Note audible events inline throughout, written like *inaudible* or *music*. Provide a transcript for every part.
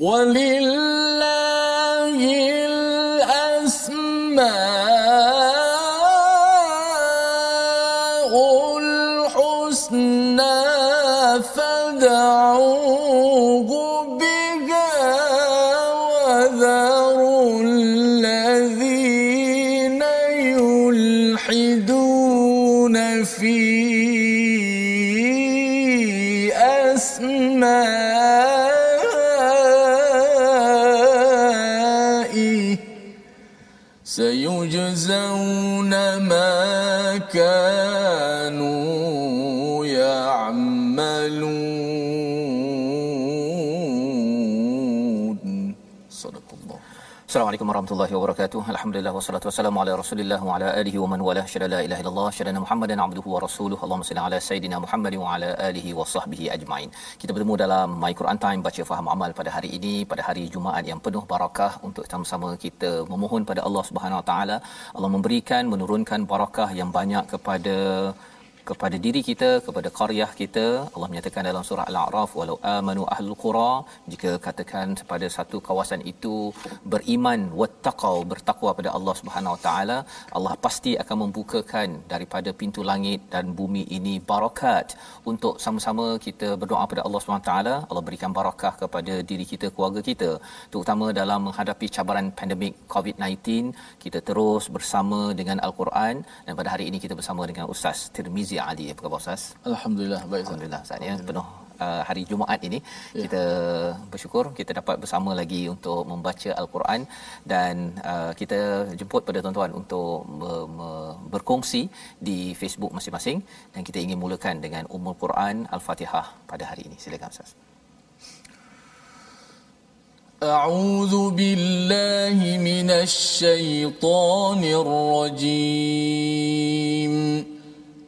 ولله الأسماء Assalamualaikum warahmatullahi wabarakatuh. Alhamdulillah wassalatu wassalamu ala Rasulillah wa ala alihi wa man wala syada la ilaha illallah syada Muhammadan abduhu wa rasuluhu. Allahumma salli ala sayidina Muhammad wa ala alihi wa sahbihi ajmain. Kita bertemu dalam My Quran Time baca faham amal pada hari ini pada hari Jumaat yang penuh barakah untuk sama-sama kita memohon pada Allah Subhanahu wa taala Allah memberikan menurunkan barakah yang banyak kepada kepada diri kita kepada qaryah kita. Allah menyatakan dalam surah al-a'raf walau amanu ahlul qura jika katakan pada satu kawasan itu beriman wattaqau bertakwa pada Allah Subhanahu wa taala Allah pasti akan membukakan daripada pintu langit dan bumi ini barakat. Untuk sama-sama kita berdoa pada Allah Subhanahu wa taala Allah berikan barakah kepada diri kita keluarga kita. Terutama dalam menghadapi cabaran pandemik COVID-19 kita terus bersama dengan al-Quran. Dan pada hari ini kita bersama dengan Ustaz Tirmizi Ali apa khabar Ustaz Alhamdulillah baik Ustaz. Alhamdulillah Ustaz ya penuh uh, hari Jumaat ini ya. kita bersyukur kita dapat bersama lagi untuk membaca al-Quran dan uh, kita jemput pada tuan-tuan untuk me- me- berkongsi di Facebook masing-masing dan kita ingin mulakan dengan Ummul Quran Al-Fatihah pada hari ini silakan Ustaz أعوذ بالله من الشيطان الرجيم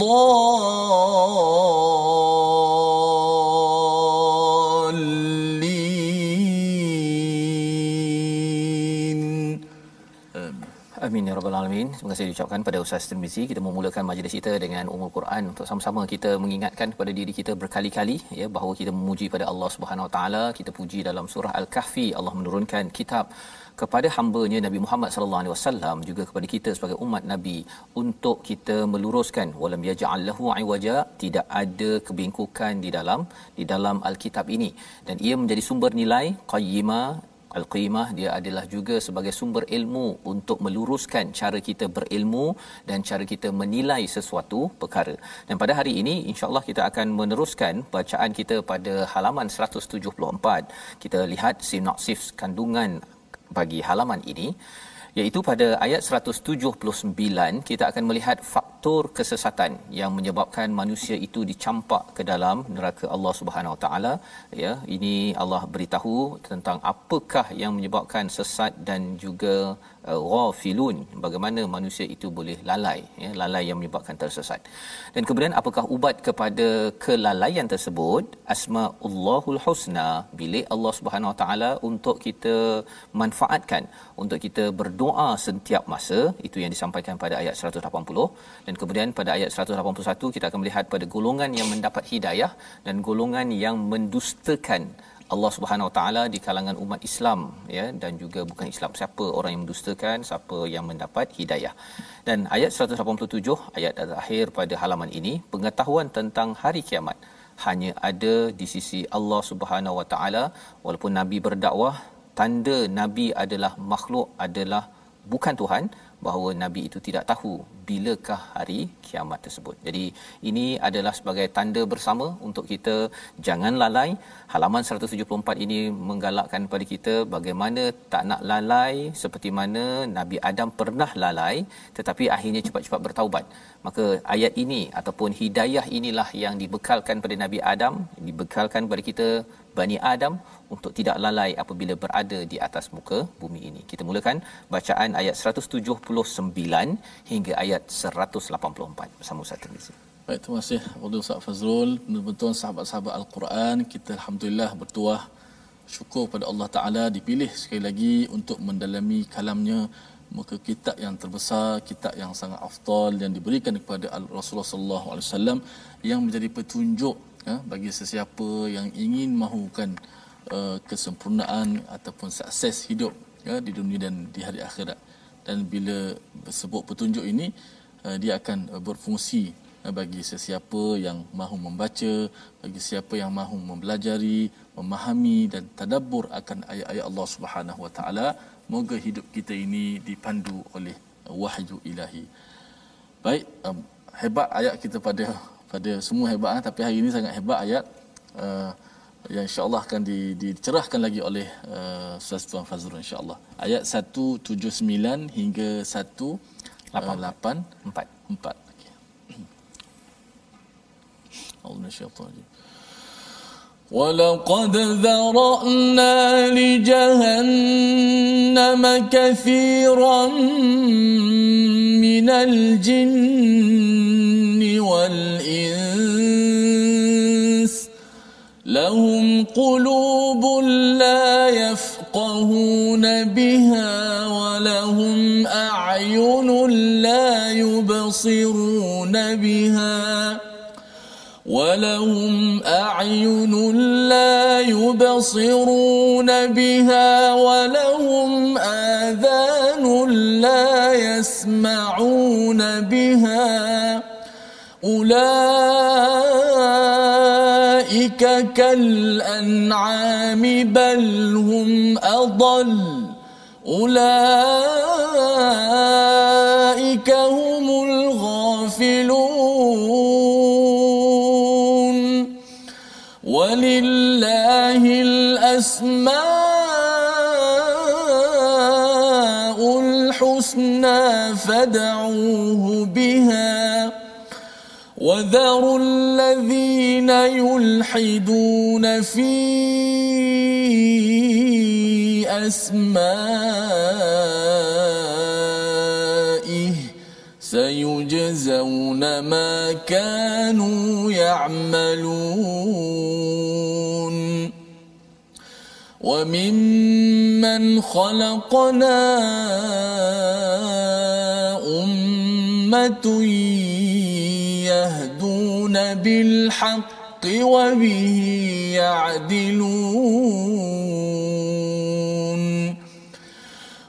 Amin ya rabbal alamin. Kasih diucapkan pada Ustaz Tirmizi. Kita memulakan majlis kita dengan Ummul Quran untuk sama-sama kita mengingatkan kepada diri kita berkali-kali ya bahawa kita memuji pada Allah Subhanahu Wa Taala. Kita puji dalam surah Al-Kahfi Allah menurunkan kitab kepada hamba-Nya Nabi Muhammad sallallahu alaihi wasallam juga kepada kita sebagai umat Nabi untuk kita meluruskan walam yaj'al lahu iwaja tidak ada kebengkokan di dalam di dalam al-kitab ini dan ia menjadi sumber nilai qayyimah Al-Qimah dia adalah juga sebagai sumber ilmu untuk meluruskan cara kita berilmu dan cara kita menilai sesuatu perkara. Dan pada hari ini insya-Allah kita akan meneruskan bacaan kita pada halaman 174. Kita lihat sinopsis kandungan bagi halaman ini iaitu pada ayat 179 kita akan melihat faktor kesesatan yang menyebabkan manusia itu dicampak ke dalam neraka Allah Subhanahu Wa Taala. Ya ini Allah beritahu tentang apakah yang menyebabkan sesat dan juga uh, ghafilun bagaimana manusia itu boleh lalai ya lalai yang menyebabkan tersesat. Dan kemudian apakah ubat kepada kelalaian tersebut? Asmaullahul husna bilik Allah Subhanahu Wa Taala untuk kita manfaatkan untuk kita berdoa setiap masa. Itu yang disampaikan pada ayat 180 dan kemudian pada ayat 181 kita akan melihat pada golongan yang mendapat hidayah dan golongan yang mendustakan Allah Subhanahu Wa Taala di kalangan umat Islam ya dan juga bukan Islam. Siapa orang yang mendustakan siapa yang mendapat hidayah. Dan ayat 187 ayat terakhir pada halaman ini pengetahuan tentang hari kiamat hanya ada di sisi Allah Subhanahu Wa Taala. Walaupun nabi berdakwah tanda nabi adalah makhluk adalah bukan Tuhan bahawa nabi itu tidak tahu bilakah hari kiamat tersebut. Jadi ini adalah sebagai tanda bersama untuk kita jangan lalai. Halaman 174 ini menggalakkan kepada kita bagaimana tak nak lalai seperti mana Nabi Adam pernah lalai tetapi akhirnya cepat-cepat bertaubat. Maka ayat ini ataupun hidayah inilah yang dibekalkan pada Nabi Adam, dibekalkan kepada kita Bani Adam untuk tidak lalai apabila berada di atas muka bumi ini. Kita mulakan bacaan ayat 179 hingga ayat 184 bersama Ustaz Tirmizi. Baik, terima kasih kepada Ustaz Fazrul. Betul-betul sahabat-sahabat Al-Quran, kita Alhamdulillah bertuah syukur pada Allah Ta'ala dipilih sekali lagi untuk mendalami kalamnya muka kitab yang terbesar, kitab yang sangat afdal yang diberikan kepada Rasulullah wasallam yang menjadi petunjuk ya, bagi sesiapa yang ingin mahukan uh, kesempurnaan ataupun sukses hidup ya, di dunia dan di hari akhirat. Dan bila sebut petunjuk ini, uh, dia akan uh, berfungsi bagi sesiapa yang mahu membaca, bagi siapa yang mahu mempelajari, memahami dan tadabbur akan ayat-ayat Allah Subhanahu Wa Taala. Moga hidup kita ini dipandu oleh wahyu ilahi. Baik, um, hebat ayat kita pada pada semua hebat eh? tapi hari ini sangat hebat ayat uh, yang insyaallah akan di, dicerahkan lagi oleh uh, Ustaz Tuan Fazrul insyaallah ayat 179 hingga 184 4 4 Allah ولقد ذرأنا لجهنم كثيرا من الجن والإنس لهم قلوب لا يفقهون بها ولهم أعين لا يبصرون بها ولهم أعين لا يبصرون بها ولهم آذان لا يسمعون بها أولئك كالأنعام بل هم أضل. أولئك هم الغافلون. ولله الأسماء الحسنى فدعوه بها. وذروا الذين يلحدون في أسمائه سيجزون ما كانوا يعملون وممن خلقنا أمة يهدون بالحق وبه يعدلون.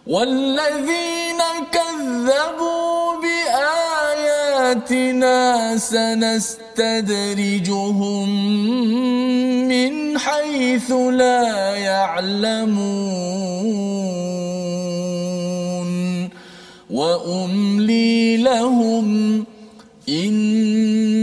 والذين كذبوا بآياتنا سنستدرجهم من حيث لا يعلمون. وأملي لهم إن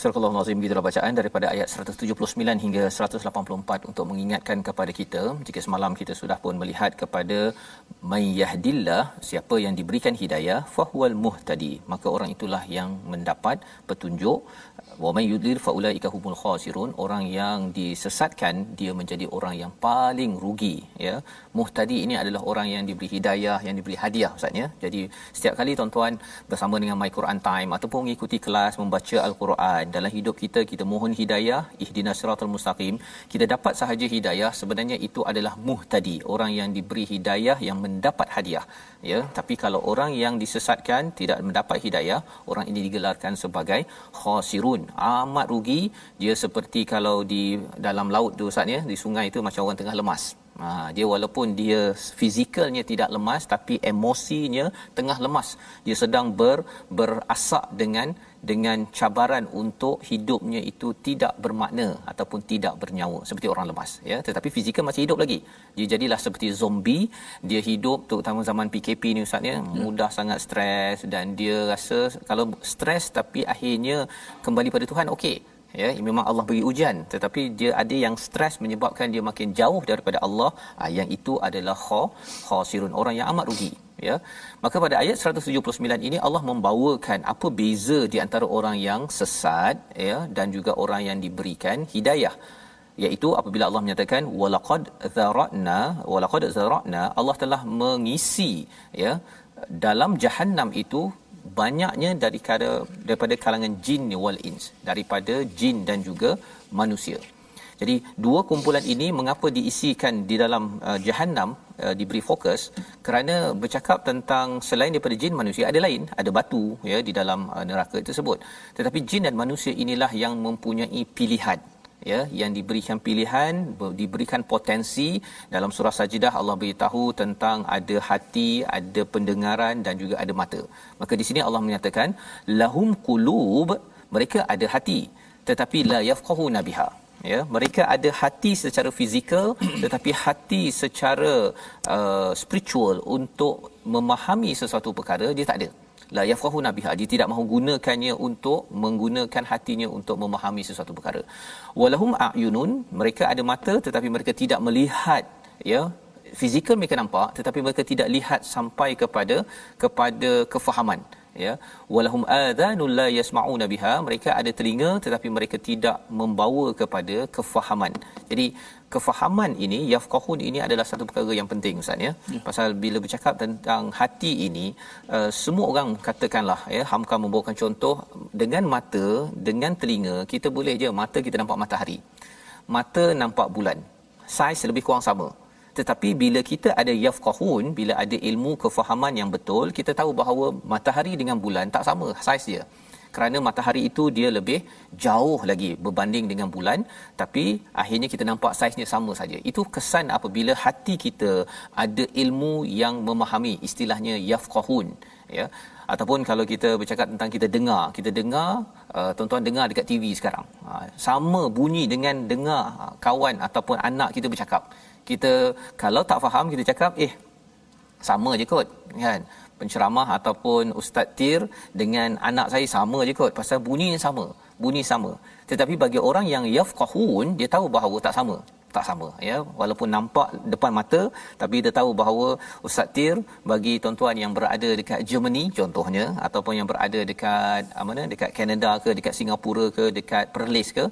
Surah Al-Nazim gitulah bacaan daripada ayat 179 hingga 184 untuk mengingatkan kepada kita jika semalam kita sudah pun melihat kepada may yahdillah siapa yang diberikan hidayah fahuwal muhtadi. Maka orang itulah yang mendapat petunjuk wa may yudlil faulaika humul khasirun. Orang yang disesatkan dia menjadi orang yang paling rugi ya. Muhtadi ini adalah orang yang diberi hidayah yang diberi hadiah ustaz ya. Jadi setiap kali tuan-tuan bersama dengan my Quran time ataupun mengikuti kelas membaca al-Quran dalam hidup kita kita mohon hidayah ihdinas siratal mustaqim. Kita dapat sahaja hidayah sebenarnya itu adalah muhtadi. Orang yang diberi hidayah yang mendapat hadiah ya. Tapi kalau orang yang disesatkan tidak mendapat hidayah orang ini digelarkan sebagai khasirun amat rugi. Dia seperti kalau di dalam laut tu Ustaz ya di sungai itu macam orang tengah lemas Ha, dia walaupun dia fizikalnya tidak lemas tapi emosinya tengah lemas. Dia sedang ber berasak dengan dengan cabaran untuk hidupnya itu tidak bermakna ataupun tidak bernyawa seperti orang lemas ya tetapi fizikal masih hidup lagi dia jadilah seperti zombie dia hidup terutama zaman PKP ni ustaz ya, ya. mudah sangat stres dan dia rasa kalau stres tapi akhirnya kembali pada Tuhan okey ya memang Allah beri ujian. Tetapi dia ada yang stres menyebabkan dia makin jauh daripada Allah. Ah, yang itu adalah kha khasirun orang yang amat rugi. Ya. Maka pada ayat 179 ini Allah membawakan apa beza di antara orang yang sesat ya dan juga orang yang diberikan hidayah. Iaitu apabila Allah menyatakan walaqad zara'na walaqad zara'na Allah telah mengisi ya dalam jahanam itu banyaknya daripada daripada kalangan jin wal ins daripada jin dan juga manusia. Jadi dua kumpulan ini mengapa diisikan di dalam uh, jahanam uh, diberi fokus? Kerana bercakap tentang selain daripada jin manusia ada lain ada batu ya di dalam uh, neraka tersebut. Tetapi jin dan manusia inilah yang mempunyai pilihan ya yang diberikan pilihan diberikan potensi. Dalam surah sajidah Allah beritahu tentang ada hati ada pendengaran dan juga ada mata. Maka di sini Allah menyatakan lahum qulub mereka ada hati tetapi la yafqahuna biha. Ya mereka ada hati secara fizikal *clears throat* tetapi hati secara uh, spiritual untuk memahami sesuatu perkara dia tak ada la yafqahu nabiha dia tidak mahu gunakannya untuk menggunakan hatinya untuk memahami sesuatu perkara. Walahum ayunun mereka ada mata tetapi mereka tidak melihat ya fizikal mereka nampak tetapi mereka tidak lihat sampai kepada kepada kefahaman ya. Walahum adhanul la yasmauna biha mereka ada telinga tetapi mereka tidak membawa kepada kefahaman. Jadi kefahaman ini yafqahun ini adalah satu perkara yang penting ustaz ya, ya. pasal bila bercakap tentang hati ini uh, semua orang katakanlah ya hamka membawakan contoh dengan mata dengan telinga kita boleh je mata kita nampak matahari. Mata nampak bulan. Saiz lebih kurang sama. Tetapi bila kita ada yafqahun bila ada ilmu kefahaman yang betul kita tahu bahawa matahari dengan bulan tak sama saiz dia kerana matahari itu dia lebih jauh lagi berbanding dengan bulan tapi akhirnya kita nampak saiznya sama saja. Itu kesan apabila hati kita ada ilmu yang memahami istilahnya yafqahun ya. Ataupun kalau kita bercakap tentang kita dengar kita dengar uh, tuan-tuan dengar dekat TV sekarang. Uh, sama bunyi dengan dengar uh, kawan ataupun anak kita bercakap. Kita kalau tak faham kita cakap eh sama je kot kan? Penceramah ataupun ustaz tir dengan anak saya sama je kot pasal bunyinya sama bunyi sama. Tetapi bagi orang yang yafqahun dia tahu bahawa tak sama tak sama ya? Walaupun nampak depan mata tapi dia tahu bahawa ustaz tir bagi tuan-tuan yang berada dekat Germany contohnya ataupun yang berada dekat mana dekat Canada ke dekat Singapura ke dekat Perlis ke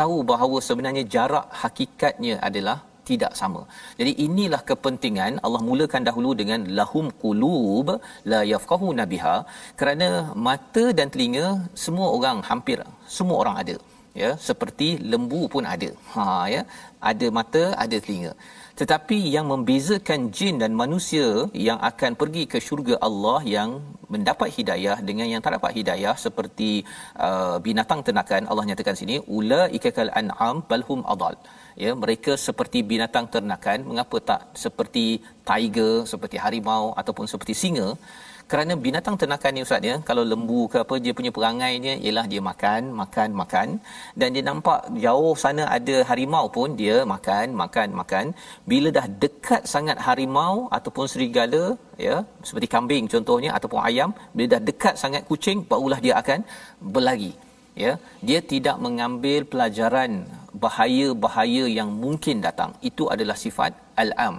tahu bahawa sebenarnya jarak hakikatnya adalah tidak sama. Jadi inilah kepentingan Allah mulakan dahulu dengan lahum qulub la yafqahuna biha kerana mata dan telinga semua orang hampir semua orang ada ya seperti lembu pun ada. Ha ya ada mata ada telinga. Tetapi yang membezakan jin dan manusia yang akan pergi ke syurga Allah yang mendapat hidayah dengan yang tak dapat hidayah seperti uh, binatang ternakan Allah nyatakan sini ulaika kal an'am balhum adall ya mereka seperti binatang ternakan. Mengapa tak seperti tiger seperti harimau ataupun seperti singa? Kerana binatang ternakan ni ustaz ya kalau lembu ke apa dia punya perangainya ialah dia makan makan makan. Dan dia nampak jauh sana ada harimau pun dia makan makan makan. Bila dah dekat sangat harimau ataupun serigala ya seperti kambing contohnya ataupun ayam bila dah dekat sangat kucing barulah dia akan berlari ya. Dia tidak mengambil pelajaran bahaya-bahaya yang mungkin datang itu adalah sifat al-am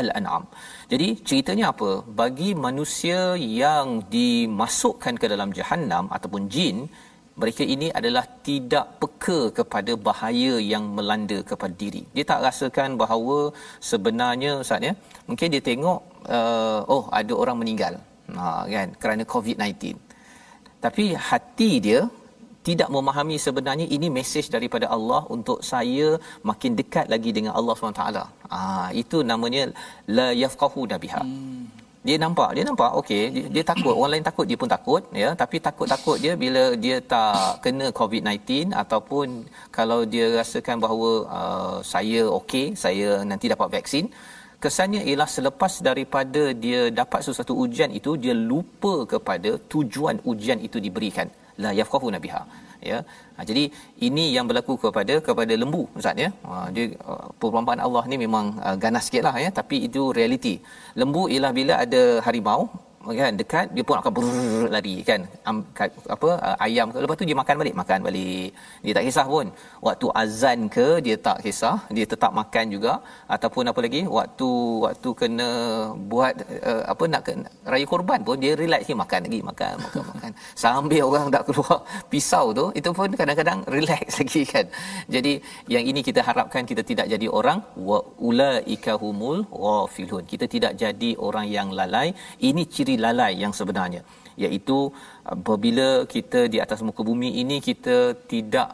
al-an'am. Jadi ceritanya apa? Bagi manusia yang dimasukkan ke dalam jahanam ataupun jin mereka ini adalah tidak peka kepada bahaya yang melanda kepada diri. Dia tak rasakan bahawa sebenarnya ustaz ya mungkin dia tengok uh, oh ada orang meninggal. Ha kan? Kerana covid-19 tapi hati dia tidak memahami sebenarnya ini mesej daripada Allah untuk saya makin dekat lagi dengan Allah SWT. Ah itu namanya la yafqahu nabiha. Hmm. Dia nampak, dia nampak okey, dia, dia takut, orang lain takut dia pun takut ya, tapi takut-takut dia bila dia tak kena COVID-19 ataupun kalau dia rasakan bahawa uh, saya okey, saya nanti dapat vaksin, kesannya ialah selepas daripada dia dapat sesuatu ujian itu dia lupa kepada tujuan ujian itu diberikan la yafqahuna biha ya. Ha, jadi ini yang berlaku kepada kepada lembu ustaz ya. Ha, dia uh, perumpamaan Allah ni memang uh, ganas sikitlah ya. Tapi itu realiti. Lembu ialah bila ada harimau kan dekat dia pun akan brrr, lari kan. Am, apa uh, ayam ke lepas tu dia makan balik makan balik. Dia tak kisah pun. Waktu azan ke dia tak kisah. Dia tetap makan juga. Ataupun apa lagi waktu waktu kena buat uh, apa nak ke, raya korban pun dia relax dia makan lagi makan makan makan sambil orang dak keluar *laughs* pisau tu itu pun kadang-kadang relax *laughs* lagi kan. Jadi yang ini kita harapkan kita tidak jadi orang wa ulaika humul ghafilun. Kita tidak jadi orang yang lalai. Ini ciri lalai yang sebenarnya iaitu apabila kita di atas muka bumi ini kita tidak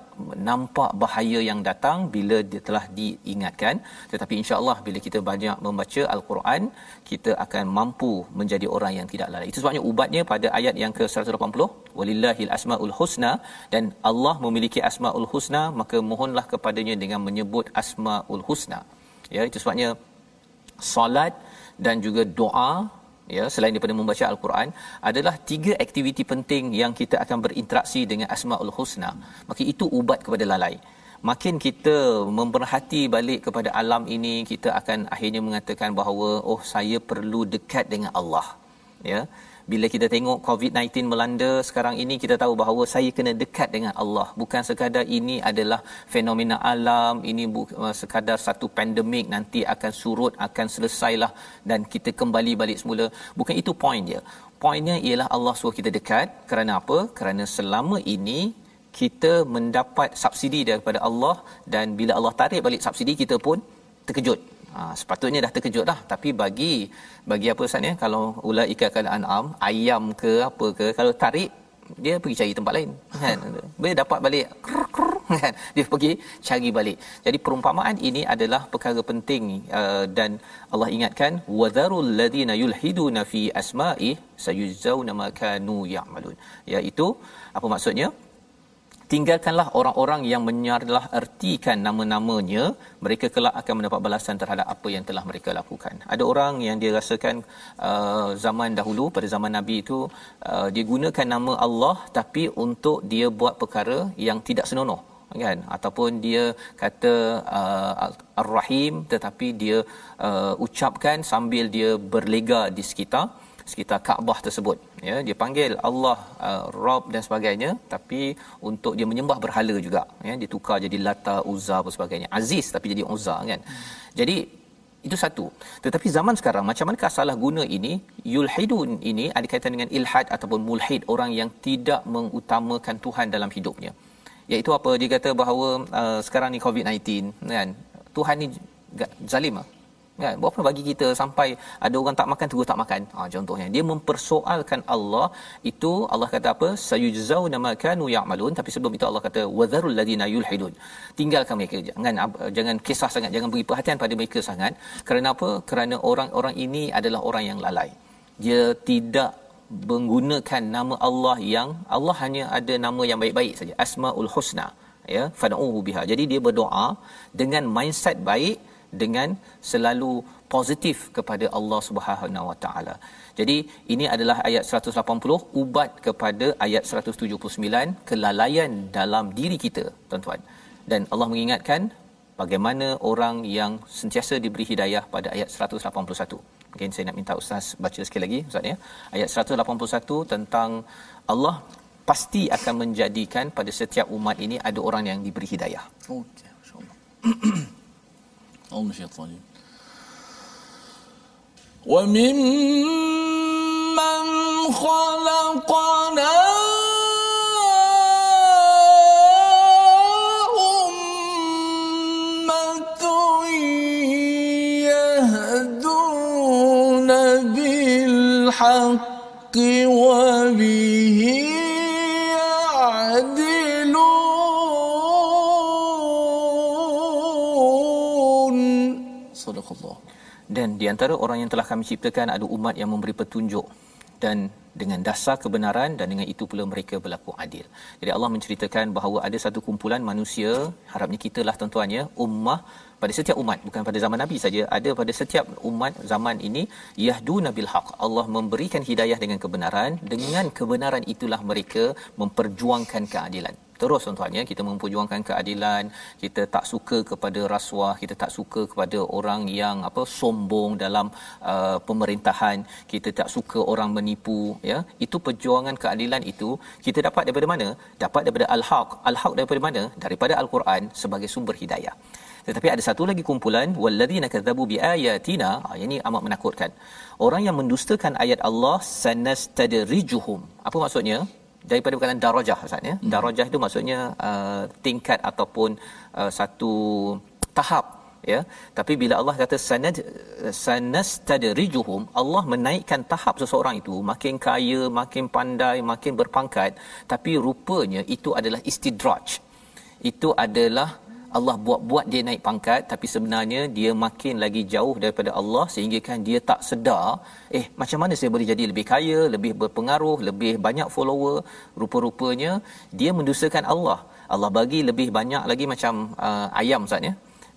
nampak bahaya yang datang bila dia telah diingatkan. Tetapi insya-Allah bila kita banyak membaca al-Quran kita akan mampu menjadi orang yang tidak lalai. Itu sebabnya ubatnya pada ayat yang ke-180 walillahil asmaul husna dan Allah memiliki asmaul husna maka mohonlah kepadanya dengan menyebut asmaul husna. Ya itu sebabnya solat dan juga doa ya selain daripada membaca al-Quran adalah tiga aktiviti penting yang kita akan berinteraksi dengan asmaul husna. Maka itu ubat kepada lalai. Makin kita memperhati balik kepada alam ini kita akan akhirnya mengatakan bahawa oh saya perlu dekat dengan Allah. Ya bila kita tengok COVID-19 melanda sekarang ini kita tahu bahawa saya kena dekat dengan Allah. Bukan sekadar ini adalah fenomena alam ini bukan uh, sekadar satu pandemik nanti akan surut akan selesailah dan kita kembali balik semula. Bukan itu point dia. Poinnya ialah Allah suruh kita dekat. Kerana apa? Kerana selama ini kita mendapat subsidi daripada Allah dan bila Allah tarik balik subsidi kita pun terkejut Ha, sepatutnya dah terkejut dah. Tapi bagi bagi apa Ustaz ya kalau ulaika kal an'am ayam ke apa ke kalau tarik dia pergi cari tempat lain. Kan? Dia dapat balik kan? Dia pergi cari balik. Jadi perumpamaan ini adalah perkara penting uh, dan Allah ingatkan wadharul ladina yulhiduna fi asma'i sayujzauna ma kanu ya'malun. Iaitu apa maksudnya tinggalkanlah orang-orang yang menyalah ertikan nama-namanya. Mereka kelak akan mendapat balasan terhadap apa yang telah mereka lakukan. Ada orang yang dia rasakan uh, zaman dahulu pada zaman nabi itu uh, dia gunakan nama Allah tapi untuk dia buat perkara yang tidak senonoh kan? Ataupun dia kata uh, ar-rahim tetapi dia uh, ucapkan sambil dia berlega di sekitar sekitar Kaabah tersebut. Ya dia panggil Allah uh, Rabb dan sebagainya. Tapi untuk dia menyembah berhala juga. Ya dia tukar jadi Lata Uzza dan sebagainya. Aziz tapi jadi Uzza kan? Jadi itu satu. Tetapi zaman sekarang macam mana salah guna ini? Yulhidun ini ada kaitan dengan ilhad ataupun mulhid orang yang tidak mengutamakan Tuhan dalam hidupnya. Iaitu apa? Dia kata bahawa uh, sekarang ni COVID-19 kan? Tuhan ni zalim ah kan? Berapa bagi kita sampai ada orang tak makan terus tak makan? Ha, contohnya dia mempersoalkan Allah. Itu Allah kata apa? Sayujzauna ma kanu ya'malun. Tapi sebelum itu Allah kata wadharul ladina yulhidun. Tinggalkan mereka jangan jangan kisah sangat. Jangan beri perhatian pada mereka sangat. Kerana apa? Kerana orang-orang ini adalah orang yang lalai. Dia tidak menggunakan nama Allah yang Allah hanya ada nama yang baik-baik saja. Asmaul husna ya fad'uhu biha. Jadi dia berdoa dengan mindset baik dengan selalu positif kepada Allah Subhanahu Wa Taala. Jadi ini adalah ayat 180 ubat kepada ayat 179 kelalaian dalam diri kita tuan-tuan. Dan Allah mengingatkan bagaimana orang yang sentiasa diberi hidayah pada ayat 181. Mungkin saya nak minta ustaz baca sekali lagi ustaz ya. Ayat 181 tentang Allah pasti akan menjadikan pada setiap umat ini ada orang yang diberi hidayah. Okey, insya-Allah. *clears throat* أعوذ من الشيطان وممن خلقنا بالحق وبه di antara orang yang telah kami ciptakan ada umat yang memberi petunjuk dan dengan dasar kebenaran dan dengan itu pula mereka berlaku adil. Jadi Allah menceritakan bahawa ada satu kumpulan manusia, harapnya kita lah tuan-tuan ya, ummah pada setiap umat bukan pada zaman nabi saja ada pada setiap umat zaman ini yahduna bil haq Allah memberikan hidayah dengan kebenaran dengan kebenaran itulah mereka memperjuangkan keadilan terus tuan-tuan ya kita memperjuangkan keadilan kita tak suka kepada rasuah kita tak suka kepada orang yang apa sombong dalam uh, pemerintahan. Kita tak suka orang menipu ya. Itu perjuangan keadilan itu kita dapat daripada mana? Dapat daripada al-haq. Al-haq daripada mana? Daripada al-Quran sebagai sumber hidayah. Tetapi ada satu lagi kumpulan walladzina kadzabu biayatina ha, ini amat menakutkan. Orang yang mendustakan ayat Allah sanastadrijuhum. Apa maksudnya daripada perkataan darajah maksudnya hmm. darajah itu maksudnya uh, tingkat ataupun uh, satu tahap ya. Tapi bila Allah kata sanad sanastadrijuhum Allah menaikkan tahap seseorang itu makin kaya makin pandai makin berpangkat tapi rupanya itu adalah istidraj. Itu adalah Allah buat-buat dia naik pangkat tapi sebenarnya dia makin lagi jauh daripada Allah sehingga kan dia tak sedar eh macam mana saya boleh jadi lebih kaya lebih berpengaruh lebih banyak follower? Rupa-rupanya dia mendustakan Allah. Allah bagi lebih banyak lagi macam uh, ayam Ustaz ya.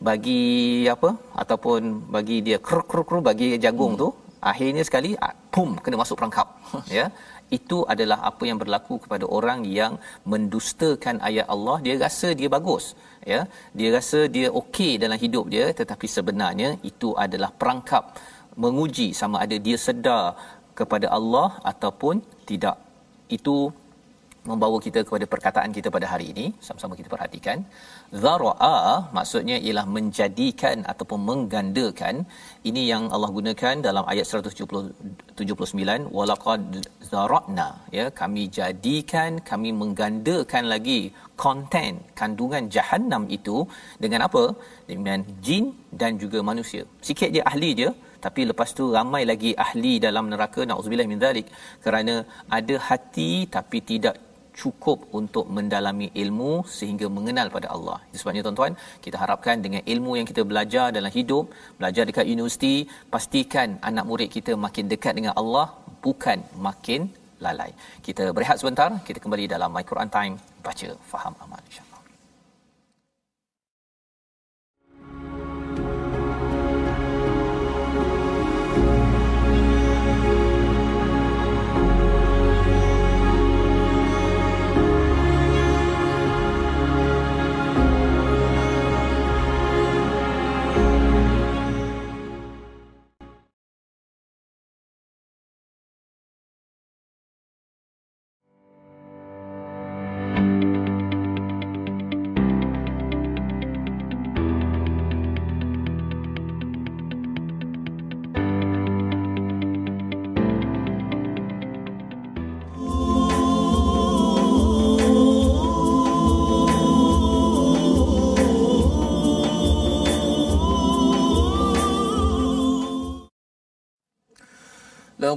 Bagi apa? Ataupun bagi dia kruk kruk kruk bagi jagung hmm. tu akhirnya sekali pum kena masuk perangkap *laughs* ya. Itu adalah apa yang berlaku kepada orang yang mendustakan ayat Allah. Dia rasa dia bagus ya. Dia rasa dia okey dalam hidup dia tetapi sebenarnya itu adalah perangkap menguji sama ada dia sedar kepada Allah ataupun tidak. Itu membawa kita kepada perkataan kita pada hari ini. Sama-sama kita perhatikan. Zara'a maksudnya ialah menjadikan ataupun menggandakan. Ini yang Allah gunakan dalam ayat 179 walaqad zara'na. Ya kami jadikan kami menggandakan lagi konten kandungan jahanam itu dengan apa? Dengan jin dan juga manusia. Sikit je ahli je tapi lepas tu ramai lagi ahli dalam neraka. Naudzubillah min zalik kerana ada hati tapi tidak cukup untuk mendalami ilmu sehingga mengenal pada Allah. Sebabnya tuan-tuan, kita harapkan dengan ilmu yang kita belajar dalam hidup, belajar dekat universiti, pastikan anak murid kita makin dekat dengan Allah, bukan makin lalai. Kita berehat sebentar, kita kembali dalam My Quran Time, baca, faham, amal insya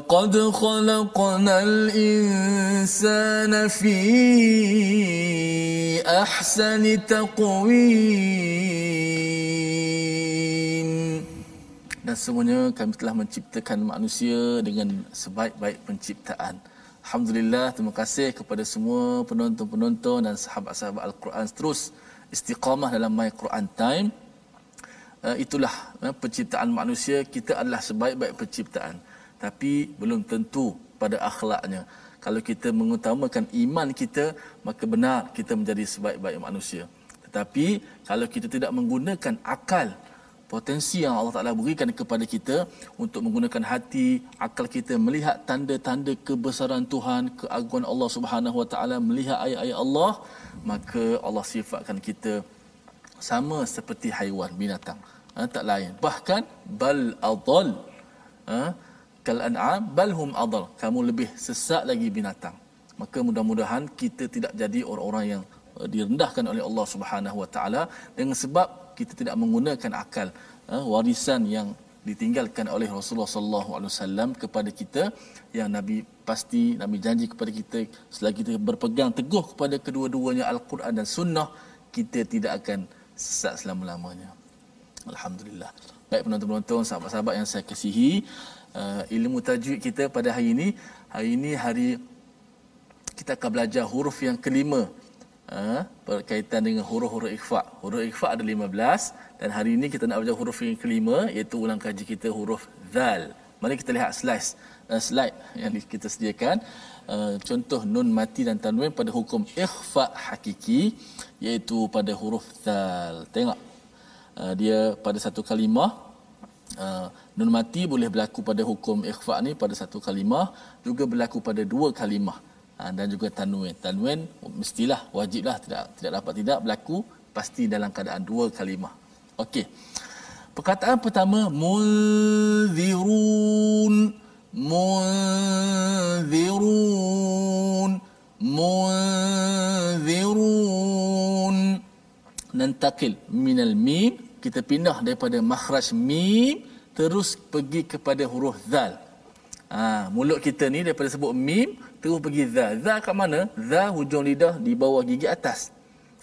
لقد خلقنا الإنسان في أحسن تقويم dan semuanya kami telah menciptakan manusia dengan sebaik-baik penciptaan. Alhamdulillah, terima kasih kepada semua penonton-penonton dan sahabat-sahabat Al-Quran terus istiqamah dalam My Quran Time. Uh, itulah uh, penciptaan manusia, kita adalah sebaik-baik penciptaan tapi belum tentu pada akhlaknya. Kalau kita mengutamakan iman kita maka benar kita menjadi sebaik-baik manusia. Tetapi kalau kita tidak menggunakan akal potensi yang Allah Taala berikan kepada kita untuk menggunakan hati akal kita melihat tanda-tanda kebesaran Tuhan keagungan Allah Subhanahu Wa Taala melihat ayat-ayat Allah maka Allah sifatkan kita sama seperti haiwan binatang. Ha, tak lain. Bahkan bal adall. Ha, kal an'am bal hum adall. Kamu lebih sesat lagi binatang. Maka mudah-mudahan kita tidak jadi orang-orang yang uh, direndahkan oleh Allah Subhanahu wa taala dengan sebab kita tidak menggunakan akal uh, warisan yang ditinggalkan oleh Rasulullah sallallahu alaihi wasallam kepada kita yang nabi pasti nabi janji kepada kita selagi kita berpegang teguh kepada kedua-duanya al-Quran dan sunnah kita tidak akan sesat selama-lamanya. Alhamdulillah. Baik penonton-penonton sahabat-sahabat yang saya kasihi uh, ilmu tajwid kita pada hari ini hari ini hari kita akan belajar huruf yang kelima. Uh, berkaitan dengan huruf-huruf ikhfa. Huruf ikhfa ada 15 dan hari ini kita nak belajar huruf yang kelima iaitu ulang kaji kita huruf zal. Mari kita lihat slice uh, slide yang kita sediakan. Uh, contoh nun mati dan tanwin pada hukum ikhfa hakiki iaitu pada huruf zal. Tengok. Uh, dia pada satu kalimah uh, nun mati boleh berlaku pada hukum ikhfa ni pada satu kalimah juga berlaku pada dua kalimah. Uh, dan juga tanwin. Tanwin mestilah wajiblah tidak tidak dapat tidak berlaku pasti dalam keadaan dua kalimah. Okey. Perkataan pertama munzirun. Munzirun. Munzirun. Nantakil minal mim. Kita pindah daripada makhraj mim terus pergi kepada huruf zal. Ha, mulut kita ni daripada sebut mim terus pergi zal. Zal kat mana? Zal hujung lidah di bawah gigi atas.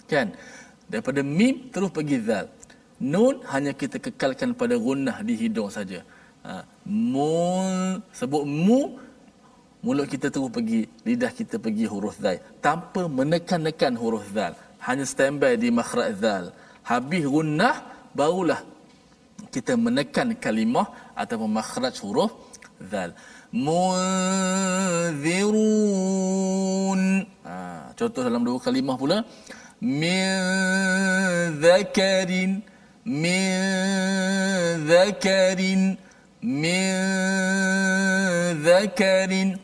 Kan? Daripada mim terus pergi zal. Nun hanya kita kekalkan pada gunnah di hidung saja. Ha, mu sebut mu mulut kita terus pergi lidah kita pergi huruf zal. Tanpa menekan-nekan huruf zal. Hanya standby di makhraj zal. Habis gunnah barulah kita menekan kalimah atau makhraj huruf zal. Munzirun ha, contoh dalam dua kalimah pula. Min zakarin min zakarin min zakarin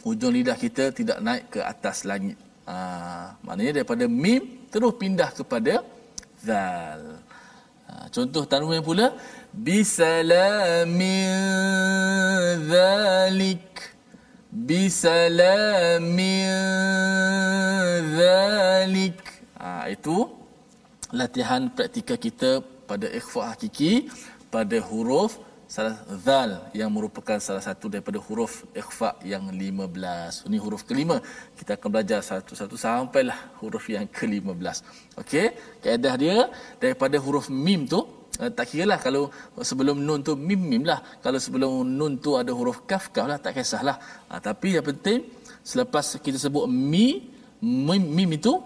hujung lidah kita tidak naik ke atas langit. Ha, maknanya daripada mim terus pindah kepada zal contoh tanwin pula bisalamin zalik bisalamin zalik ha, itu latihan praktikal kita pada ikhfa hakiki pada huruf salah zal yang merupakan salah satu daripada huruf ikhfa yang 15. Ini huruf kelima. Kita akan belajar satu-satu sampailah huruf yang ke-15. Okey, kaedah dia daripada huruf mim tu eh, tak kira lah kalau sebelum nun tu mim mim lah. Kalau sebelum nun tu ada huruf kaf kaf lah tak kisahlah. Ha, tapi yang penting selepas kita sebut mi mim, mim itu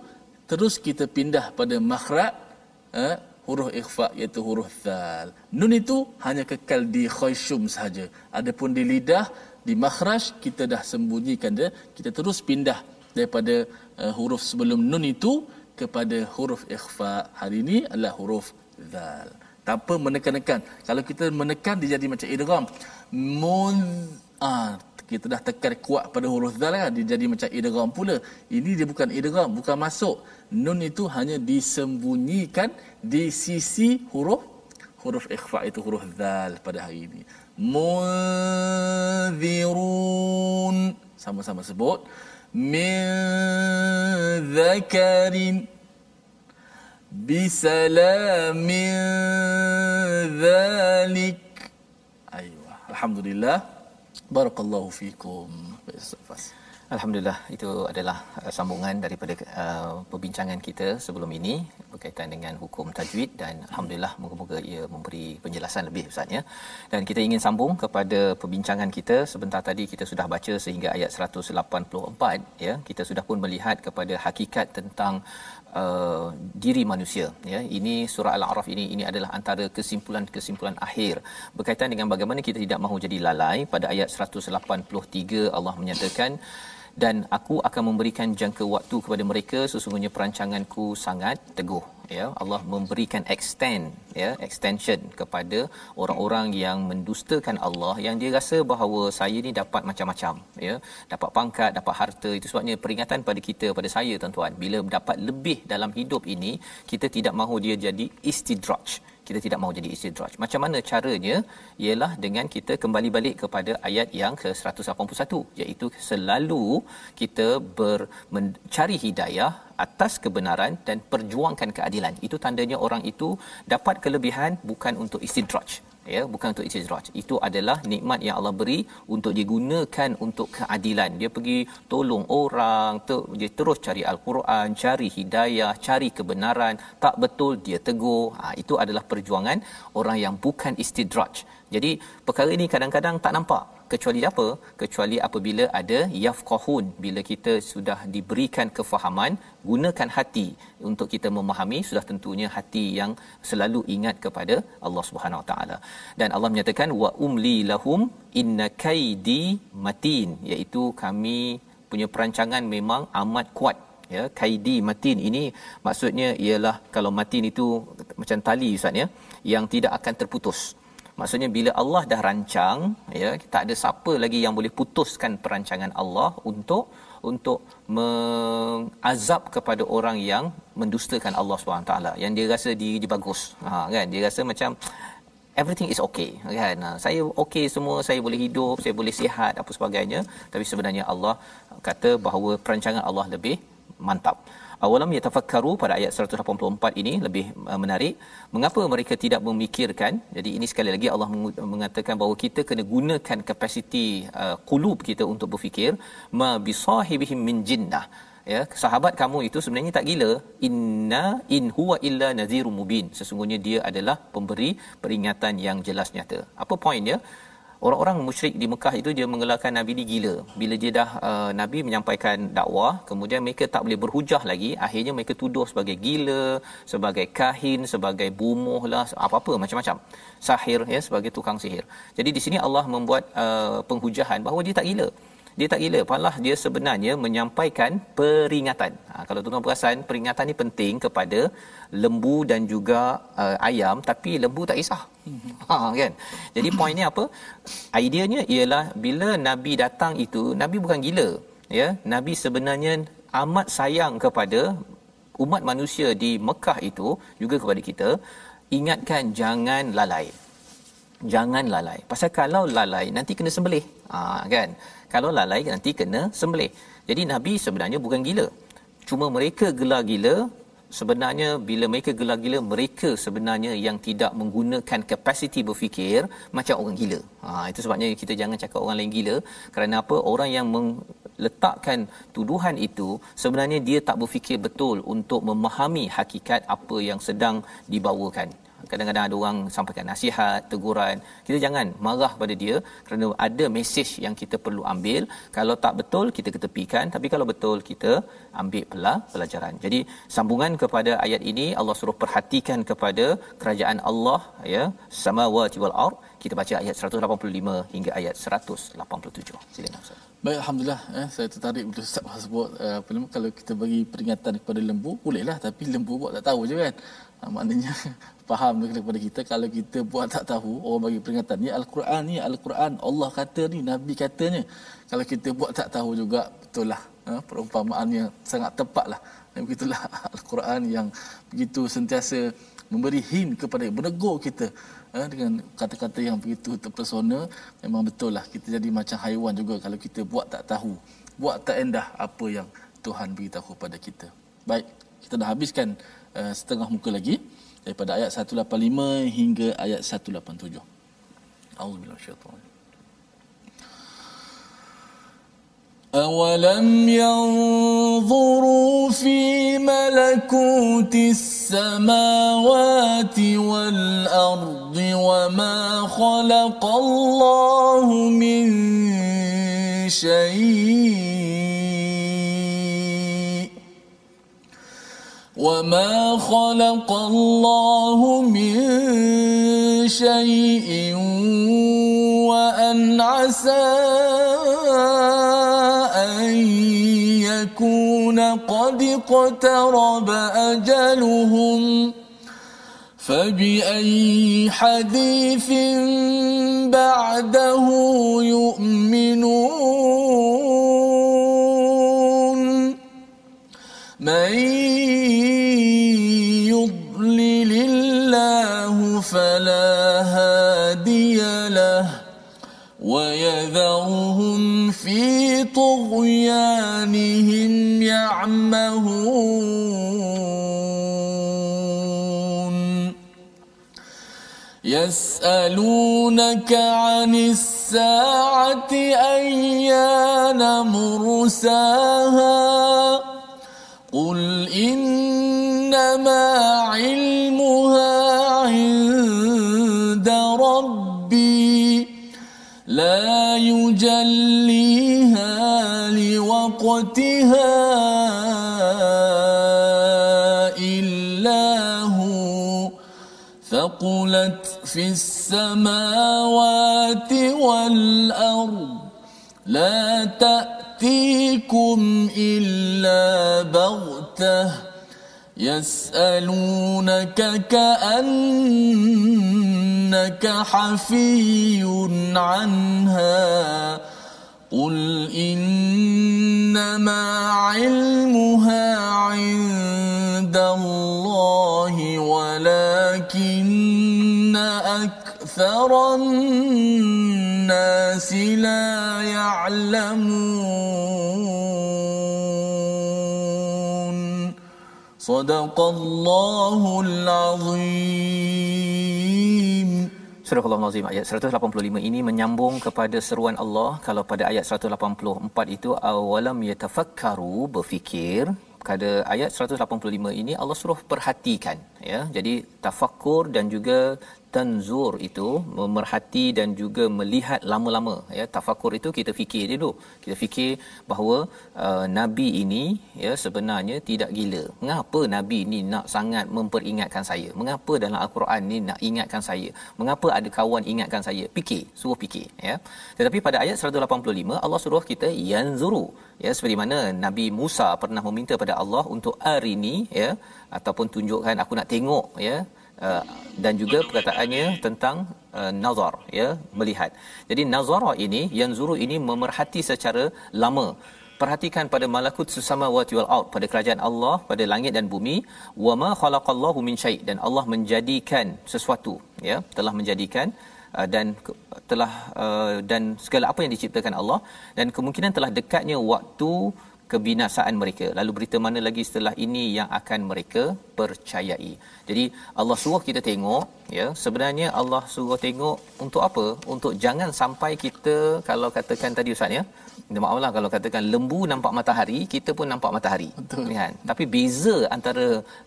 terus kita pindah pada makhraj eh, huruf ikhfa iaitu huruf zal. Nun itu hanya kekal di khayshum sahaja. Adapun di lidah, di makhraj kita dah sembunyikan dia. Kita terus pindah daripada uh, huruf sebelum nun itu kepada huruf ikhfa. Hari ini adalah huruf zal. Tanpa menekan-nekan. Kalau kita menekan dia jadi macam idgham. Mun ah kita dah tekan kuat pada huruf zal kan dia jadi macam idgham pula. Ini dia bukan idgham bukan masuk. Nun itu hanya disembunyikan di sisi huruf huruf ikhfa itu huruf zal pada hari ini. Munzirun sama-sama sebut. Min zakarin bisalamin. Zalik aywa alhamdulillah barakallahu fikum Alhamdulillah itu adalah uh, sambungan daripada uh, perbincangan kita sebelum ini berkaitan dengan hukum tajwid dan alhamdulillah moga-moga ia memberi penjelasan lebih Ustaz ya. Dan kita ingin sambung kepada perbincangan kita sebentar tadi kita sudah baca sehingga ayat 184 ya. Kita sudah pun melihat kepada hakikat tentang uh, diri manusia ya. Ini surah Al-A'raf ini ini adalah antara kesimpulan-kesimpulan akhir berkaitan dengan bagaimana kita tidak mahu jadi lalai pada ayat 183 Allah menyatakan dan aku akan memberikan jangka waktu kepada mereka. Sesungguhnya perancanganku sangat teguh ya. Allah memberikan extend ya extension kepada orang-orang yang mendustakan Allah yang dia rasa bahawa saya ni dapat macam-macam ya. Dapat pangkat dapat harta. Itu sebabnya peringatan pada kita pada saya tuan-tuan. Bila dapat lebih dalam hidup ini kita tidak mahu dia jadi istidraj kita tidak mahu jadi istidraj. Macam mana caranya? Ialah dengan kita kembali balik kepada ayat yang ke-181 iaitu selalu kita ber mencari hidayah atas kebenaran dan perjuangkan keadilan. Itu tandanya orang itu dapat kelebihan bukan untuk istidraj ya bukan untuk istidraj. Itu adalah nikmat yang Allah beri untuk digunakan untuk keadilan. Dia pergi tolong orang tu dia terus cari al-Quran cari hidayah cari kebenaran. Tak betul dia tegur. Ha, itu adalah perjuangan orang yang bukan istidraj. Jadi perkara ini kadang-kadang tak nampak kecuali apa? Kecuali apabila ada yafqahun bila kita sudah diberikan kefahaman gunakan hati untuk kita memahami sudah tentunya hati yang selalu ingat kepada Allah Subhanahu Wa Taala. Dan Allah menyatakan wa umli lahum inna kaidi matin iaitu kami punya perancangan memang amat kuat ya. Kaidi matin ini maksudnya ialah kalau matin itu macam tali ustaz ya yang tidak akan terputus Maksudnya bila Allah dah rancang, ya, tak ada siapa lagi yang boleh putuskan perancangan Allah untuk untuk mengazab kepada orang yang mendustakan Allah SWT yang dia rasa diri dia bagus. Ha, kan? Dia rasa macam everything is okay kan? Ha, saya okay semua saya boleh hidup saya boleh sihat apa sebagainya. Tapi sebenarnya Allah kata bahawa perancangan Allah lebih mantap awalam yatafakkaru pada ayat 184 ini lebih uh, menarik. Mengapa mereka tidak memikirkan? Jadi ini sekali lagi Allah mengatakan bahawa kita kena gunakan kapasiti uh, qulub kita untuk berfikir. Ma bisahibihim min jinnah. Ya sahabat kamu itu sebenarnya tak gila. Inna in huwa illa nadhirun mubin. Sesungguhnya dia adalah pemberi peringatan yang jelas nyata. Apa poinnya orang-orang musyrik di Mekah itu dia mengelarkan Nabi ni gila. Bila dia dah uh, Nabi menyampaikan dakwah, kemudian mereka tak boleh berhujah lagi, akhirnya mereka tuduh sebagai gila, sebagai kahin, sebagai bumuh lah, apa-apa macam-macam. Sahir ya sebagai tukang sihir. Jadi di sini Allah membuat uh, penghujahan bahawa dia tak gila dia tak gila. Malah dia sebenarnya menyampaikan peringatan. Ha, kalau tuan-tuan perasan peringatan ni penting kepada lembu dan juga uh, ayam tapi lembu tak kisah. Ha kan? Jadi poin ni apa? Ideanya ialah bila nabi datang itu nabi bukan gila ya? Nabi sebenarnya amat sayang kepada umat manusia di Mekah itu juga kepada kita ingatkan jangan lalai. Jangan lalai. Pasal kalau lalai nanti kena sembelih. Ha kan kalau lalai nanti kena sembelih. Jadi Nabi sebenarnya bukan gila. Cuma mereka gelar gila sebenarnya bila mereka gelar gila mereka sebenarnya yang tidak menggunakan kapasiti berfikir macam orang gila. Ha itu sebabnya kita jangan cakap orang lain gila kerana apa? Orang yang meletakkan tuduhan itu sebenarnya dia tak berfikir betul untuk memahami hakikat apa yang sedang dibawakan kadang-kadang ada orang sampaikan nasihat, teguran. Kita jangan marah pada dia kerana ada mesej yang kita perlu ambil. Kalau tak betul, kita ketepikan. Tapi kalau betul, kita ambil pelajaran. Jadi, sambungan kepada ayat ini, Allah suruh perhatikan kepada kerajaan Allah, ya, samawati wal ard. Kita baca ayat 185 hingga ayat 187. Silakan Ustaz. Baik, Alhamdulillah. Eh, saya tertarik untuk Ustaz sebut uh, kalau kita bagi peringatan kepada lembu, bolehlah. Tapi lembu buat tak tahu je kan. Ha, maknanya *laughs* faham kepada kita kalau kita buat tak tahu orang bagi peringatan ni al-Quran ni al-Quran Allah kata ni nabi katanya. Kalau kita buat tak tahu juga betul lah ha, perumpamaannya sangat tepatlah. Dan begitulah *laughs* al-Quran yang begitu sentiasa memberi hint kepada menegur kita ha, dengan kata-kata yang begitu terpesona. Memang betul lah kita jadi macam haiwan juga kalau kita buat tak tahu buat tak endah apa yang Tuhan beritahu kepada kita. Baik kita dah habiskan uh, setengah muka lagi daripada ayat 185 hingga ayat 187. Auzubillahi minasyaitanir أولم ينظروا في ملكوت السماوات والأرض وما خلق الله من شيء وما خلق الله من شيء وأن عسى أن يكون قد اقترب أجلهم فبأي حديث بعده يؤمنون؟ من ويذرهم في طغيانهم يعمهون. يسألونك عن الساعة أيان مرساها؟ قل إنما علمها لوقتها إلا هو ثقلت في السماوات والأرض. لا تأتيكم إلا بغتة يسألونك كأنك حفي عنها. قل إنما علمها عند الله ولكن أكثر الناس لا يعلمون. صدق الله العظيم. Surah Al-Nazim ayat 185 ini menyambung kepada seruan Allah. Kalau pada ayat 184 itu awalam yatafakkaru berfikir pada ayat 185 ini Allah suruh perhatikan ya. Jadi tafakkur dan juga tanzur itu memerhati dan juga melihat lama-lama ya tafakur itu kita fikir dulu. Kita fikir bahawa uh, nabi ini ya sebenarnya tidak gila. Mengapa nabi ini nak sangat memperingatkan saya? Mengapa dalam al-Quran ni nak ingatkan saya? Mengapa ada kawan ingatkan saya? Fikir suruh fikir ya. Tetapi pada ayat 185 Allah suruh kita yanzuru ya seperti mana nabi Musa pernah meminta pada Allah untuk hari ini ya ataupun tunjukkan aku nak tengok ya dan juga perkataannya tentang uh, nazar ya melihat. Jadi nazara ini yang zuru ini memerhati secara lama. Perhatikan pada malakut sesama wati wal ard pada kerajaan Allah pada langit dan bumi wa ma khalaqallahu min syai dan Allah menjadikan sesuatu ya telah menjadikan uh, dan telah dan segala apa yang diciptakan Allah dan kemungkinan telah dekatnya waktu kebinasaan mereka. Lalu berita mana lagi setelah ini yang akan mereka percayai. Jadi Allah suruh kita tengok, ya. Sebenarnya Allah suruh tengok untuk apa? Untuk jangan sampai kita kalau katakan tadi ustaz ya. Maaflah kalau katakan lembu nampak matahari, kita pun nampak matahari. Betul. Kan? Tapi beza antara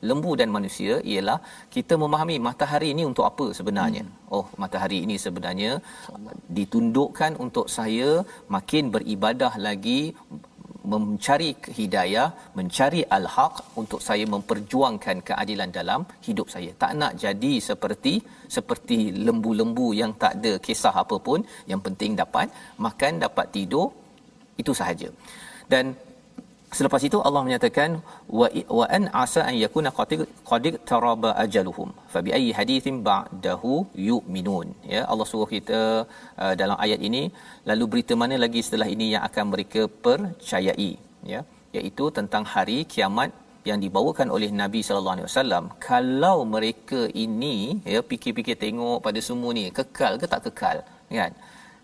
lembu dan manusia ialah kita memahami matahari ini untuk apa sebenarnya. Hmm. Oh, matahari ini sebenarnya ditundukkan untuk saya makin beribadah lagi mencari hidayah, mencari al-haq untuk saya memperjuangkan keadilan dalam hidup saya. Tak nak jadi seperti seperti lembu-lembu yang tak ada kisah apa pun, yang penting dapat makan, dapat tidur, itu sahaja. Dan Selepas itu Allah menyatakan wa wa an asa an yakuna qad taraba ajaluhum fa bi ayyi hadithin ba'dahu yu'minun. Ya Allah suruh kita uh, dalam ayat ini lalu berita mana lagi setelah ini yang akan mereka percayai? Ya iaitu tentang hari kiamat yang dibawakan oleh Nabi sallallahu alaihi wasallam. Kalau mereka ini ya fikir-fikir tengok pada semua ni kekal ke tak kekal kan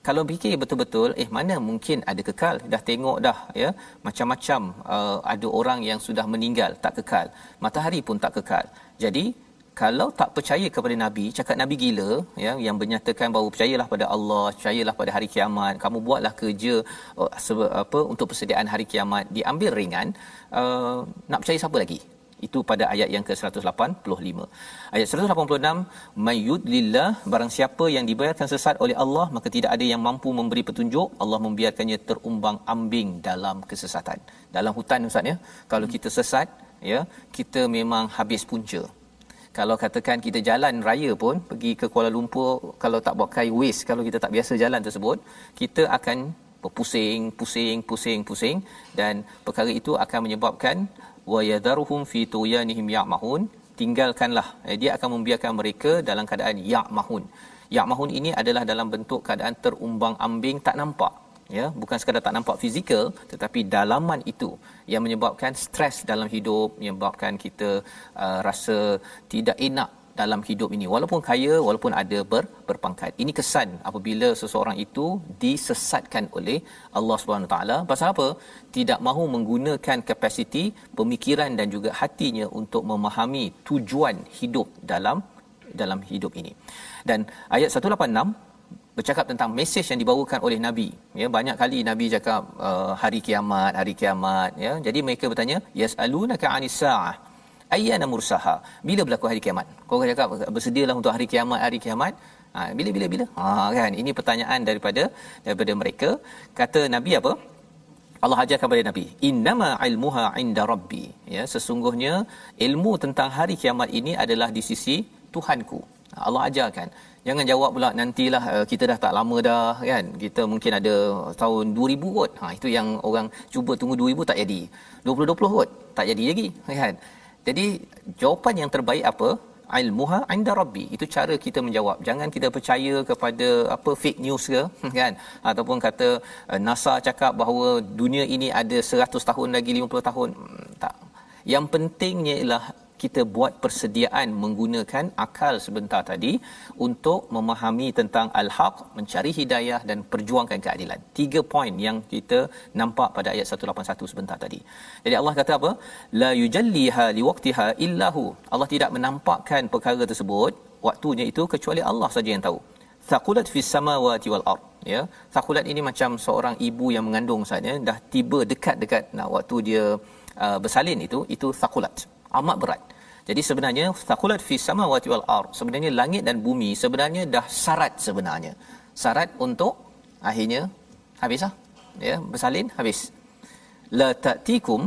kalau fikir betul-betul eh mana mungkin ada kekal? Dah tengok dah ya. Macam-macam uh, ada orang yang sudah meninggal tak kekal. Matahari pun tak kekal. Jadi kalau tak percaya kepada nabi cakap nabi gila ya yang menyatakan bahawa percayalah pada Allah percayalah pada hari kiamat kamu buatlah kerja uh, apa untuk persediaan hari kiamat diambil ringan uh, nak percaya siapa lagi itu pada ayat yang ke-185. Ayat 186, "Mayyudlillah barang siapa yang dibiarkan sesat oleh Allah, maka tidak ada yang mampu memberi petunjuk, Allah membiarkannya terumbang-ambing dalam kesesatan." Dalam hutan Ustaz ya, kalau kita sesat, ya, kita memang habis punca. Kalau katakan kita jalan raya pun pergi ke Kuala Lumpur kalau tak buat kai kalau kita tak biasa jalan tersebut kita akan berpusing pusing pusing pusing dan perkara itu akan menyebabkan wa yadharuhum fi tuyanihim ya'mahun tinggalkanlah eh, dia akan membiarkan mereka dalam keadaan ya'mahun. Ya'mahun ini adalah dalam bentuk keadaan terumbang-ambing tak nampak ya. Bukan sekadar tak nampak fizikal tetapi dalaman itu yang menyebabkan stres dalam hidup menyebabkan kita uh, rasa tidak enak dalam hidup ini. Walaupun kaya walaupun ada ber, berpangkat. Ini kesan apabila seseorang itu disesatkan oleh Allah Subhanahu taala. Pasal apa? Tidak mahu menggunakan kapasiti pemikiran dan juga hatinya untuk memahami tujuan hidup dalam dalam hidup ini. Dan ayat 186 bercakap tentang mesej yang dibawakan oleh nabi. Ya banyak kali nabi cakap uh, hari kiamat hari kiamat ya. Jadi mereka bertanya yasalunaka anis saah ayyana mursaha bila berlaku hari kiamat kau cakap bersedialah untuk hari kiamat hari kiamat ha, bila bila bila ha kan ini pertanyaan daripada daripada mereka kata nabi apa Allah ajar kepada Nabi, "Innama ilmuha 'inda Rabbi." Ya, sesungguhnya ilmu tentang hari kiamat ini adalah di sisi Tuhanku. Allah ajarkan. Jangan jawab pula nantilah uh, kita dah tak lama dah kan. Kita mungkin ada tahun 2000 kot. Ha itu yang orang cuba tunggu 2000 tak jadi. 2020 kot tak jadi lagi kan. Jadi jawapan yang terbaik apa? ilmuha inda rabbi. Itu cara kita menjawab. Jangan kita percaya kepada apa fake news ke *laughs* kan? Ataupun kata uh, NASA cakap bahawa dunia ini ada 100 tahun lagi 50 tahun. Hmm, tak. Yang pentingnya ialah kita buat persediaan menggunakan akal sebentar tadi untuk memahami tentang al-haq, mencari hidayah dan perjuangkan keadilan. Tiga poin yang kita nampak pada ayat 181 sebentar tadi. Jadi Allah kata apa? La yujalliha liwaqtiha illahu. Allah tidak menampakkan perkara tersebut waktunya itu kecuali Allah saja yang tahu. Thaqulat fis samawati wal ard. Ya, thaqulat ini macam seorang ibu yang mengandung saja dah tiba dekat-dekat nak waktu dia uh, bersalin itu itu thaqulat amat berat. Jadi sebenarnya thaqulat fi samawati wal ard sebenarnya langit dan bumi sebenarnya dah syarat sebenarnya. Syarat untuk akhirnya habislah. Ya, bersalin habis. La ta'tikum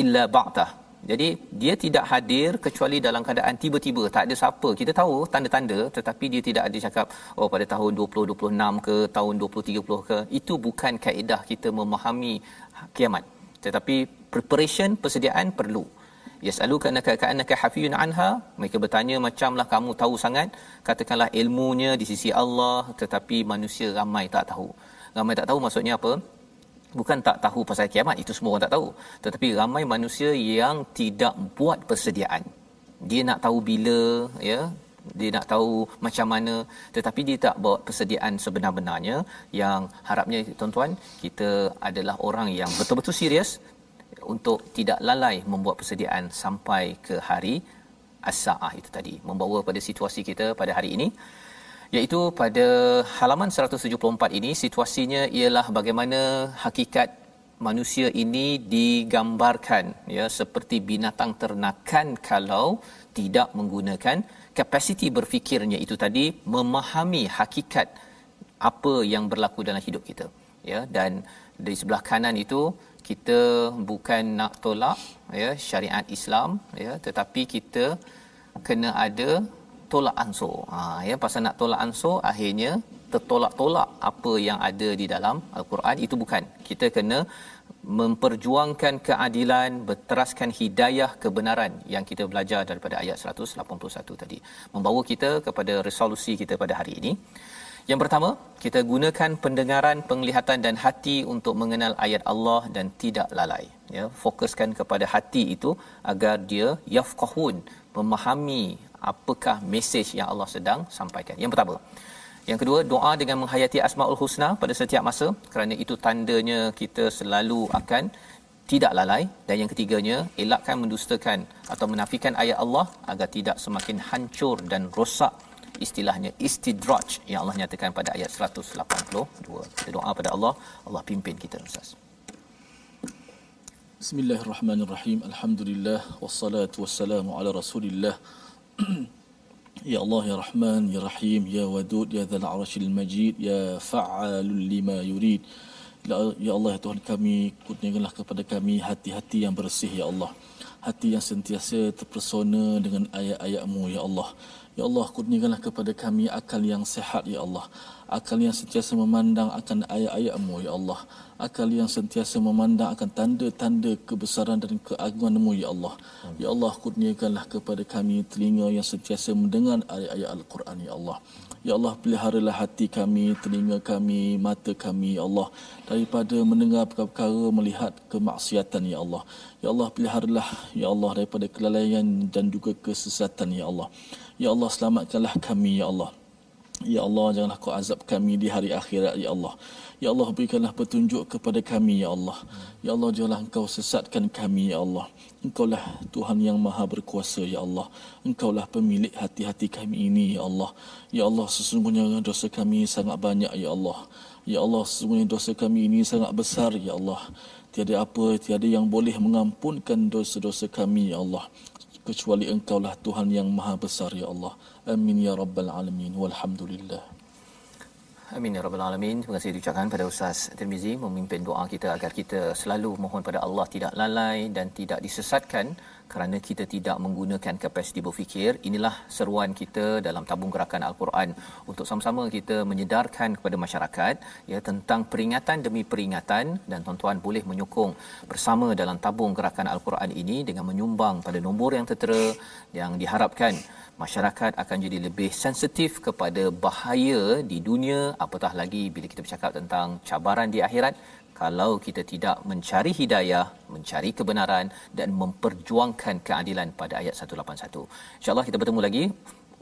illa ba'tah. Jadi dia tidak hadir kecuali dalam keadaan tiba-tiba tak ada siapa. Kita tahu tanda-tanda tetapi dia tidak ada cakap oh pada tahun 2026 ke tahun 2030 ke. Itu bukan kaedah kita memahami kiamat. Tetapi preparation persediaan perlu yasaluka annaka ka'annaka hafiyun anha. Mereka bertanya macamlah kamu tahu sangat. Katakanlah ilmunya di sisi Allah tetapi manusia ramai tak tahu. Ramai tak tahu maksudnya apa? Bukan tak tahu pasal kiamat itu semua orang tak tahu. Tetapi ramai manusia yang tidak buat persediaan. Dia nak tahu bila ya dia nak tahu macam mana. Tetapi dia tak buat persediaan sebenar-benarnya. Yang harapnya tuan-tuan kita adalah orang yang betul-betul serius untuk tidak lalai membuat persediaan sampai ke hari as-saah itu tadi. Membawa pada situasi kita pada hari ini iaitu pada halaman 174 ini situasinya ialah bagaimana hakikat manusia ini digambarkan ya seperti binatang ternakan kalau tidak menggunakan kapasiti berfikirnya itu tadi memahami hakikat apa yang berlaku dalam hidup kita ya. Dan di sebelah kanan itu kita bukan nak tolak ya syariat Islam ya tetapi kita kena ada tolak ansur. Ha ya pasal nak tolak ansur akhirnya tertolak-tolak apa yang ada di dalam al-Quran itu bukan. Kita kena memperjuangkan keadilan, berteraskan hidayah kebenaran yang kita belajar daripada ayat 181 tadi. Membawa kita kepada resolusi kita pada hari ini. Yang pertama, kita gunakan pendengaran, penglihatan dan hati untuk mengenal ayat Allah dan tidak lalai. Ya, fokuskan kepada hati itu agar dia yafqahun, memahami apakah mesej yang Allah sedang sampaikan. Yang pertama. Yang kedua, doa dengan menghayati Asmaul Husna pada setiap masa kerana itu tandanya kita selalu akan tidak lalai dan yang ketiganya elakkan mendustakan atau menafikan ayat Allah agar tidak semakin hancur dan rosak istilahnya istidraj yang Allah nyatakan pada ayat 182. Kita doa pada Allah, Allah pimpin kita Ustaz. Bismillahirrahmanirrahim. Alhamdulillah wassalatu wassalamu ala Rasulillah. *clears throat* ya Allah ya Rahman ya Rahim ya Wadud ya Dzal Arsyil Majid ya Fa'alul lima yurid. Ya, Allah ya Tuhan kami kurniakanlah kepada kami hati-hati yang bersih ya Allah. Hati yang sentiasa terpesona dengan ayat-ayat-Mu ya Allah. Ya Allah, kurniakanlah kepada kami akal yang sehat, Ya Allah. Akal yang sentiasa memandang akan ayat-ayat-Mu, Ya Allah. Akal yang sentiasa memandang akan tanda-tanda kebesaran dan keagungan-Mu, Ya Allah. Ya Allah, kurniakanlah kepada kami telinga yang sentiasa mendengar ayat-ayat Al-Quran, Ya Allah. Ya Allah, peliharalah hati kami, telinga kami, mata kami, Ya Allah. Daripada mendengar perkara-perkara, melihat kemaksiatan, Ya Allah. Ya Allah, peliharalah, Ya Allah, daripada kelalaian dan juga kesesatan, Ya Allah. Ya Allah selamatkanlah kami ya Allah. Ya Allah janganlah kau azab kami di hari akhirat ya Allah. Ya Allah berikanlah petunjuk kepada kami ya Allah. Ya Allah janganlah engkau sesatkan kami ya Allah. Engkaulah Tuhan yang maha berkuasa ya Allah. Engkaulah pemilik hati-hati kami ini ya Allah. Ya Allah sesungguhnya dosa kami sangat banyak ya Allah. Ya Allah sesungguhnya dosa kami ini sangat besar ya Allah. Tiada apa tiada yang boleh mengampunkan dosa-dosa kami ya Allah kecuali engkaulah Tuhan yang maha besar ya Allah. Amin ya rabbal alamin. Walhamdulillah. Amin ya rabbal alamin. Terima kasih diucapkan pada Ustaz Tirmizi memimpin doa kita agar kita selalu mohon pada Allah tidak lalai dan tidak disesatkan kerana kita tidak menggunakan kapasiti berfikir. Inilah seruan kita dalam tabung gerakan Al-Quran untuk sama-sama kita menyedarkan kepada masyarakat ya tentang peringatan demi peringatan dan tuan-tuan boleh menyokong bersama dalam tabung gerakan Al-Quran ini dengan menyumbang pada nombor yang tertera yang diharapkan masyarakat akan jadi lebih sensitif kepada bahaya di dunia apatah lagi bila kita bercakap tentang cabaran di akhirat kalau kita tidak mencari hidayah, mencari kebenaran dan memperjuangkan keadilan pada ayat 181. InsyaAllah kita bertemu lagi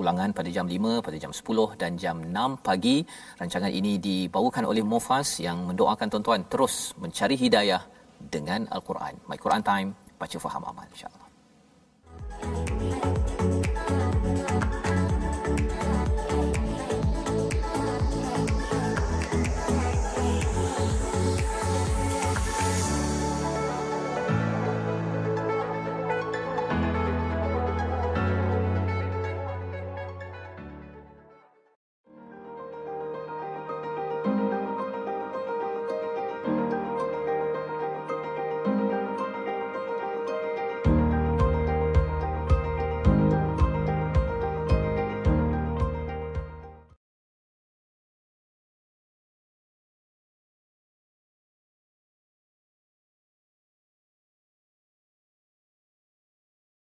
ulangan pada jam 5, pada jam 10 dan jam 6 pagi. Rancangan ini dibawakan oleh Mufas yang mendoakan tuan-tuan terus mencari hidayah dengan Al-Quran. My Quran Time, baca faham amal insya-Allah.